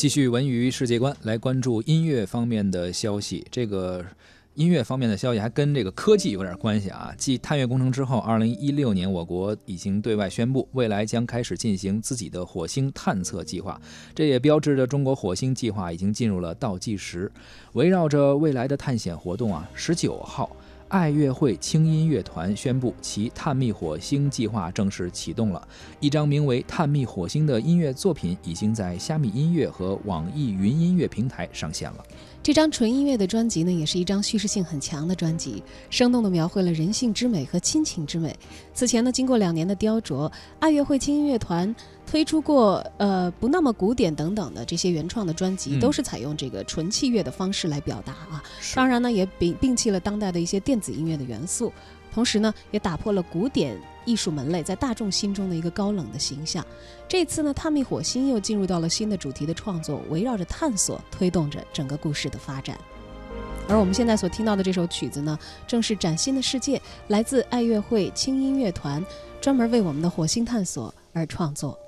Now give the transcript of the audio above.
继续文娱世界观，来关注音乐方面的消息。这个音乐方面的消息还跟这个科技有点关系啊。继探月工程之后，二零一六年我国已经对外宣布，未来将开始进行自己的火星探测计划。这也标志着中国火星计划已经进入了倒计时。围绕着未来的探险活动啊，十九号。爱乐会轻音乐团宣布，其探秘火星计划正式启动了。一张名为《探秘火星》的音乐作品已经在虾米音乐和网易云音乐平台上线了。这张纯音乐的专辑呢，也是一张叙事性很强的专辑，生动地描绘了人性之美和亲情之美。此前呢，经过两年的雕琢，爱乐会轻音乐团推出过呃不那么古典等等的这些原创的专辑，都是采用这个纯器乐的方式来表达啊。当然呢，也摒摒弃了当代的一些子音乐的元素。同时呢，也打破了古典艺术门类在大众心中的一个高冷的形象。这次呢，探秘火星又进入到了新的主题的创作，围绕着探索推动着整个故事的发展。而我们现在所听到的这首曲子呢，正是《崭新的世界》，来自爱乐会轻音乐团，专门为我们的火星探索而创作。